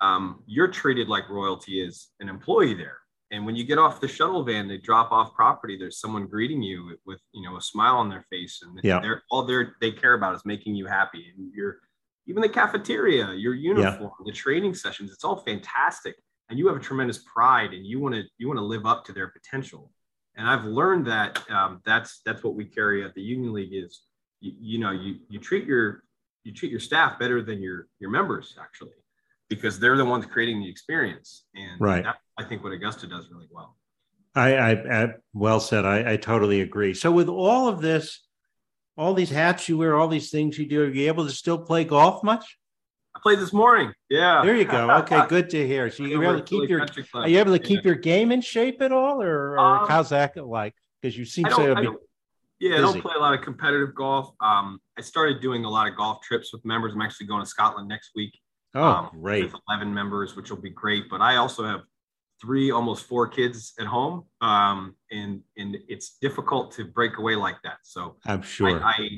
um, you're treated like royalty as an employee there and when you get off the shuttle van, they drop off property. There's someone greeting you with, with you know a smile on their face, and yeah. they're all they they care about is making you happy. And you're even the cafeteria, your uniform, yeah. the training sessions, it's all fantastic. And you have a tremendous pride, and you want to you want to live up to their potential. And I've learned that um, that's that's what we carry at the Union League is you, you know you you treat your you treat your staff better than your your members actually because they're the ones creating the experience. And right. That, I think what Augusta does really well. I, I, I well said. I, I totally agree. So with all of this, all these hats you wear, all these things you do, are you able to still play golf much? I played this morning. Yeah. There you go. Okay, good to hear. So you able to keep your are you able to keep your game in shape at all, or, or um, how's that like? Because you seem to be. Yeah, busy. I don't play a lot of competitive golf. Um, I started doing a lot of golf trips with members. I'm actually going to Scotland next week. Oh, um, great. With 11 members, which will be great. But I also have three, almost four kids at home. Um, and, and it's difficult to break away like that. So I'm sure I, I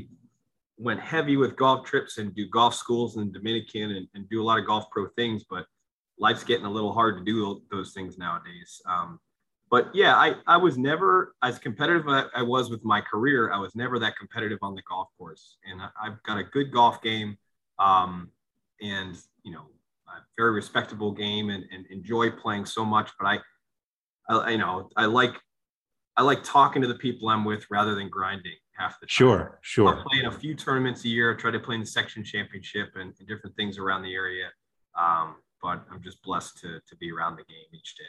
went heavy with golf trips and do golf schools in Dominican and, and, do a lot of golf pro things, but life's getting a little hard to do those things nowadays. Um, but yeah, I, I was never as competitive as I was with my career. I was never that competitive on the golf course and I, have got a good golf game. Um, and you know, a very respectable game and, and enjoy playing so much. But I, I, you know, I like, I like talking to the people I'm with rather than grinding half the time. Sure, sure. I play in a few tournaments a year. I try to play in the section championship and, and different things around the area. Um, but I'm just blessed to, to be around the game each day.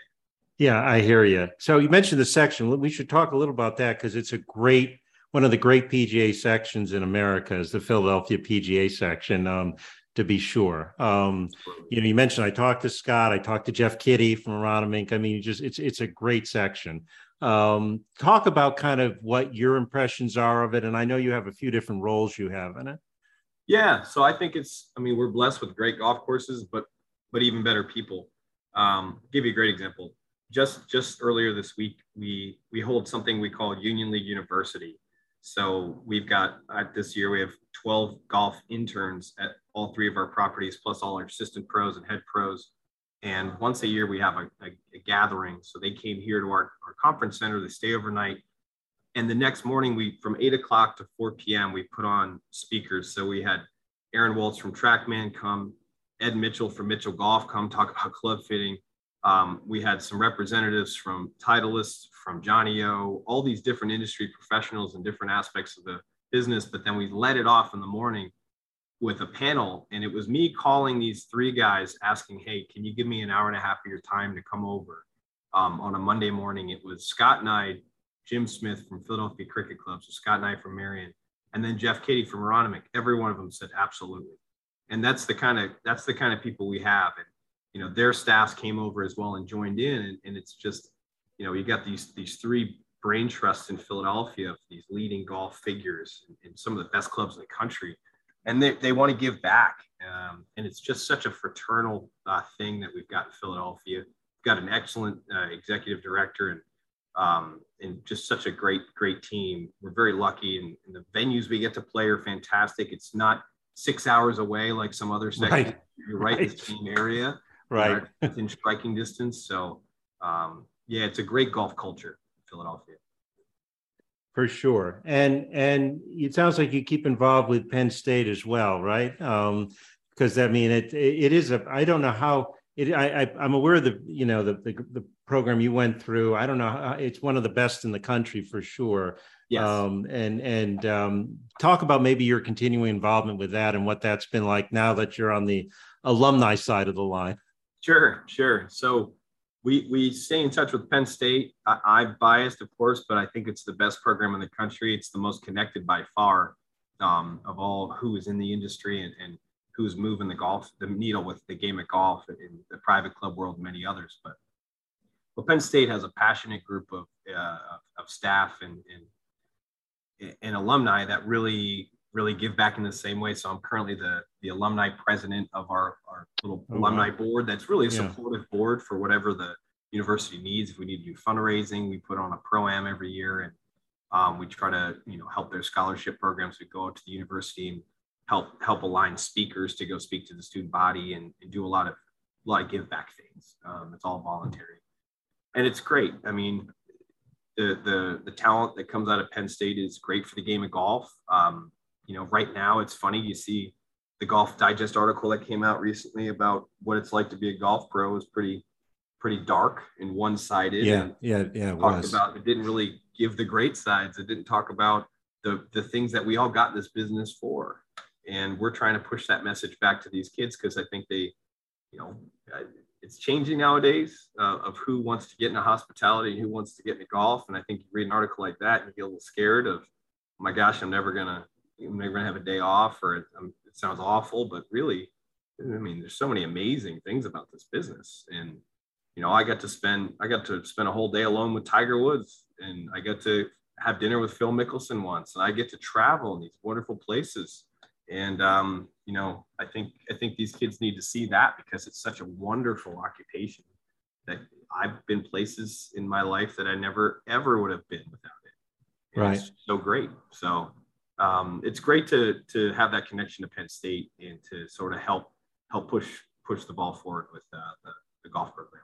Yeah, I hear you. So you mentioned the section. We should talk a little about that because it's a great one of the great PGA sections in America is the Philadelphia PGA section. Um, to be sure. Um, you know, you mentioned I talked to Scott, I talked to Jeff Kiddie from Aronimink. I mean, just it's it's a great section. Um, talk about kind of what your impressions are of it, and I know you have a few different roles you have in it. Yeah, so I think it's. I mean, we're blessed with great golf courses, but but even better people. Um, give you a great example. Just just earlier this week, we we hold something we call Union League University, so we've got uh, this year we have 12 golf interns at all three of our properties, plus all our assistant pros and head pros. And once a year we have a, a, a gathering. So they came here to our, our conference center, they stay overnight. And the next morning we from eight o'clock to 4 p.m. we put on speakers. So we had Aaron Waltz from Trackman come, Ed Mitchell from Mitchell Golf come talk about club fitting. Um, we had some representatives from Titleist, from Johnny O, all these different industry professionals and different aspects of the business. But then we let it off in the morning with a panel, and it was me calling these three guys asking, "Hey, can you give me an hour and a half of your time to come over?" Um, on a Monday morning, it was Scott and I, Jim Smith from Philadelphia Cricket Club, so Scott and I from Merion, and then Jeff Kiddie from Aronimink. Every one of them said absolutely, and that's the kind of that's the kind of people we have. And you know their staffs came over as well and joined in and, and it's just you know you got these these three brain trusts in philadelphia of these leading golf figures in, some of the best clubs in the country. And they, they want to give back um, and it's just such a fraternal uh, thing that we've got in philadelphia. We've got an excellent uh, executive director and um, and just such a great great team. We're very lucky and, and, the venues we get to play are fantastic. It's not six hours away like some other sections. Right. you're right, right. in the same area. Right. Within striking distance. So um, yeah, it's a great golf culture, Philadelphia. For sure, and and it sounds like you keep involved with Penn State as well, right? Um, because I mean, it it is a. I don't know how it. I, I am aware of the you know the, the, the program you went through. I don't know. How, it's one of the best in the country for sure. Yes. Um, and and um, talk about maybe your continuing involvement with that and what that's been like now that you're on the alumni side of the line. Sure, sure. So we we stay in touch with Penn State. I, I'm biased, of course, but I think it's the best program in the country. It's the most connected by far um, of all who is in the industry and, and who's moving the golf the needle with the game of golf in the private club world, and many others. But well, Penn State has a passionate group of uh, of staff and, and and alumni that really really give back in the same way. So I'm currently the the alumni president of our our little oh, alumni wow. board. That's really a yeah. supportive board for whatever the university needs. If we need to do fundraising, we put on a pro am every year, and um, we try to you know help their scholarship programs. We go out to the university and help help align speakers to go speak to the student body and, and do a lot of a lot of give back things. Um, it's all voluntary, and it's great. I mean, the the the talent that comes out of Penn State is great for the game of golf. Um, you know, right now it's funny you see the Golf Digest article that came out recently about what it's like to be a golf pro is pretty pretty dark and one sided. Yeah, yeah, yeah. It talked was. about it didn't really give the great sides. It didn't talk about the the things that we all got this business for and we're trying to push that message back to these kids because I think they, you know, it's changing nowadays uh, of who wants to get into hospitality and who wants to get into golf. And I think you read an article like that and you get a little scared of, oh my gosh, I'm never gonna, I'm never gonna have a day off, or it, um, it sounds awful, but really, I mean, there's so many amazing things about this business, and you know, I got to spend, I got to spend a whole day alone with Tiger Woods, and I got to have dinner with Phil Mickelson once, and I get to travel in these wonderful places. And um, you know i think i think these kids need to see that because it's such a wonderful occupation that i've been places in my life that i never ever would have been without it. And right. so great. So um, it's great to to have that connection to penn state and to sort of help help push push the ball forward with uh, the, the golf program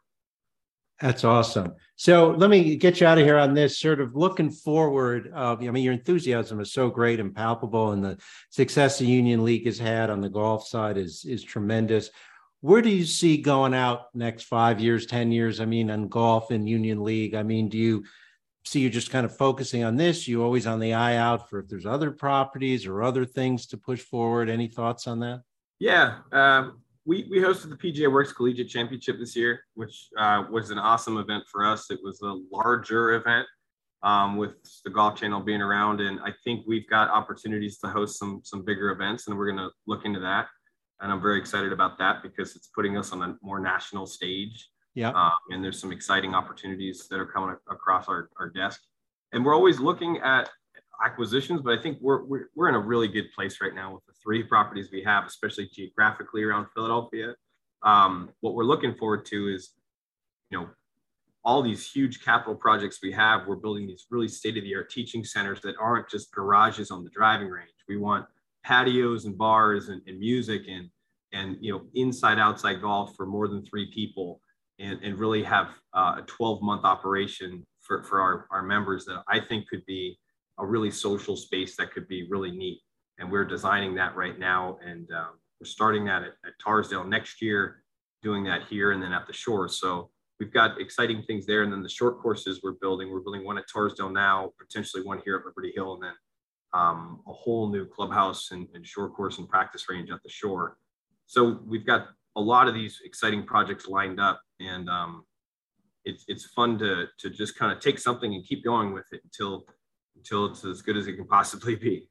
that's awesome. So let me get you out of here on this. Sort of looking forward. Of, I mean, your enthusiasm is so great and palpable, and the success the Union League has had on the golf side is is tremendous. Where do you see going out next five years, ten years? I mean, on golf and Union League. I mean, do you see you just kind of focusing on this? You always on the eye out for if there's other properties or other things to push forward. Any thoughts on that? Yeah. Um, we, we hosted the PGA Works Collegiate Championship this year, which uh, was an awesome event for us. It was a larger event um, with the Golf Channel being around, and I think we've got opportunities to host some some bigger events, and we're going to look into that. And I'm very excited about that because it's putting us on a more national stage. Yeah. Um, and there's some exciting opportunities that are coming across our, our desk. And we're always looking at acquisitions, but I think we're, we're, we're in a really good place right now with the three properties we have, especially geographically around Philadelphia. Um, what we're looking forward to is, you know, all these huge capital projects we have. We're building these really state of the art teaching centers that aren't just garages on the driving range. We want patios and bars and, and music and, and, you know, inside outside golf for more than three people and, and really have uh, a 12 month operation for, for our, our members that I think could be a really social space that could be really neat. And we're designing that right now. And um, we're starting that at, at Torresdale next year, doing that here and then at the shore. So we've got exciting things there. And then the short courses we're building, we're building one at Torresdale now, potentially one here at Liberty Hill, and then um, a whole new clubhouse and, and short course and practice range at the shore. So we've got a lot of these exciting projects lined up. And um, it's, it's fun to, to just kind of take something and keep going with it until until it's as good as it can possibly be.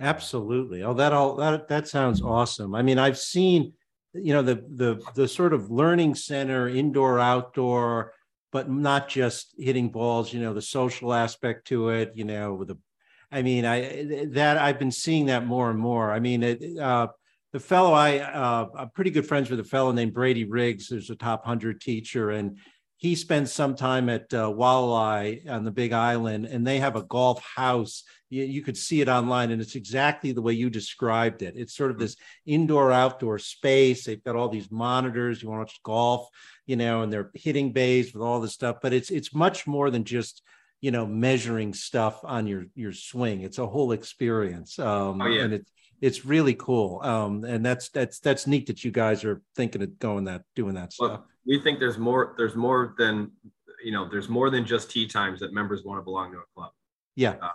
Absolutely. Oh, that all that that sounds awesome. I mean, I've seen, you know, the the the sort of learning center, indoor, outdoor, but not just hitting balls. You know, the social aspect to it. You know, with the, I mean, I that I've been seeing that more and more. I mean, it. Uh, the fellow I uh, I'm pretty good friends with a fellow named Brady Riggs, who's a top hundred teacher, and he spends some time at uh, Walleye on the Big Island, and they have a golf house. You, you, could see it online, and it's exactly the way you described it. It's sort of this indoor outdoor space. They've got all these monitors. You want to watch golf, you know, and they're hitting bays with all this stuff. But it's it's much more than just you know measuring stuff on your your swing. It's a whole experience, um, oh, yeah. and it's it's really cool. Um, and that's that's that's neat that you guys are thinking of going that doing that stuff. Well, we think there's more there's more than you know there's more than just tee times that members want to belong to a club yeah uh,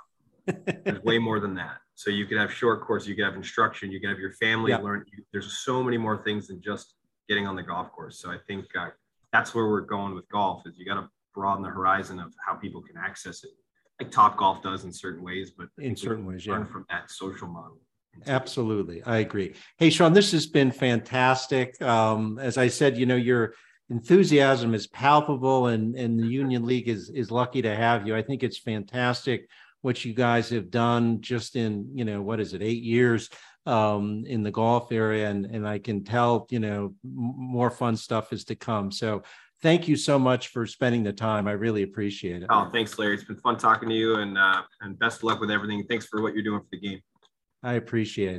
There's way more than that. So you could have short course, you could have instruction, you could have your family Yeah. learn. There's so many more things than just getting on the golf course. So I think uh, that's where we're going with golf is you got to broaden the horizon of how people can access it, like Top Golf does in certain ways, but In certain ways, learn yeah. from that social model. Absolutely. I agree. Hey, Sean, this has been fantastic. Um, as I said, you know, your enthusiasm is palpable and, and the Union League is, is lucky to have you. I think it's fantastic what you guys have done just in, you know, what is it, eight years um, in the golf area. And, and I can tell, you know, more fun stuff is to come. So thank you so much for spending the time. I really appreciate it. Oh, thanks, Larry. It's been fun talking to you and, uh, and best of luck with everything. Thanks for what you're doing for the game. I appreciate it.